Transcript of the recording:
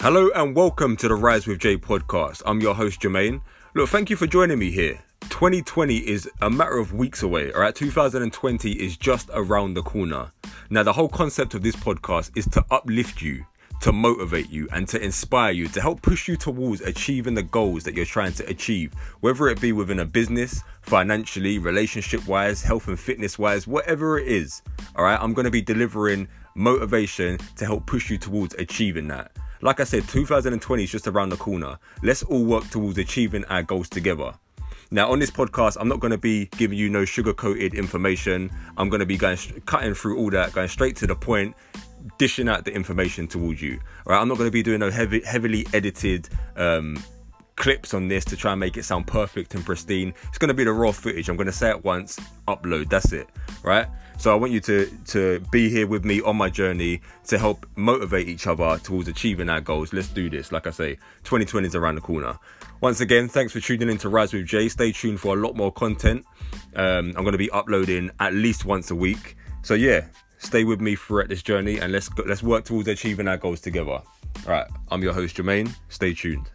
Hello and welcome to the Rise with Jay podcast. I'm your host Jermaine. Look, thank you for joining me here. 2020 is a matter of weeks away, alright? 2020 is just around the corner. Now, the whole concept of this podcast is to uplift you, to motivate you, and to inspire you, to help push you towards achieving the goals that you're trying to achieve, whether it be within a business, financially, relationship wise, health and fitness wise, whatever it is, alright? I'm gonna be delivering motivation to help push you towards achieving that. Like I said, 2020 is just around the corner. Let's all work towards achieving our goals together. Now, on this podcast, I'm not going to be giving you no sugar coated information. I'm going to be going cutting through all that, going straight to the point, dishing out the information towards you. All right, I'm not going to be doing no heavy, heavily edited um, clips on this to try and make it sound perfect and pristine. It's going to be the raw footage. I'm going to say it once, upload. That's it, right? So I want you to to be here with me on my journey to help motivate each other towards achieving our goals. Let's do this. Like I say, 2020 is around the corner. Once again, thanks for tuning in to Rise with Jay. Stay tuned for a lot more content. Um, I'm going to be uploading at least once a week. So yeah, stay with me throughout this journey and let's let's work towards achieving our goals together. All right, I'm your host Jermaine. Stay tuned.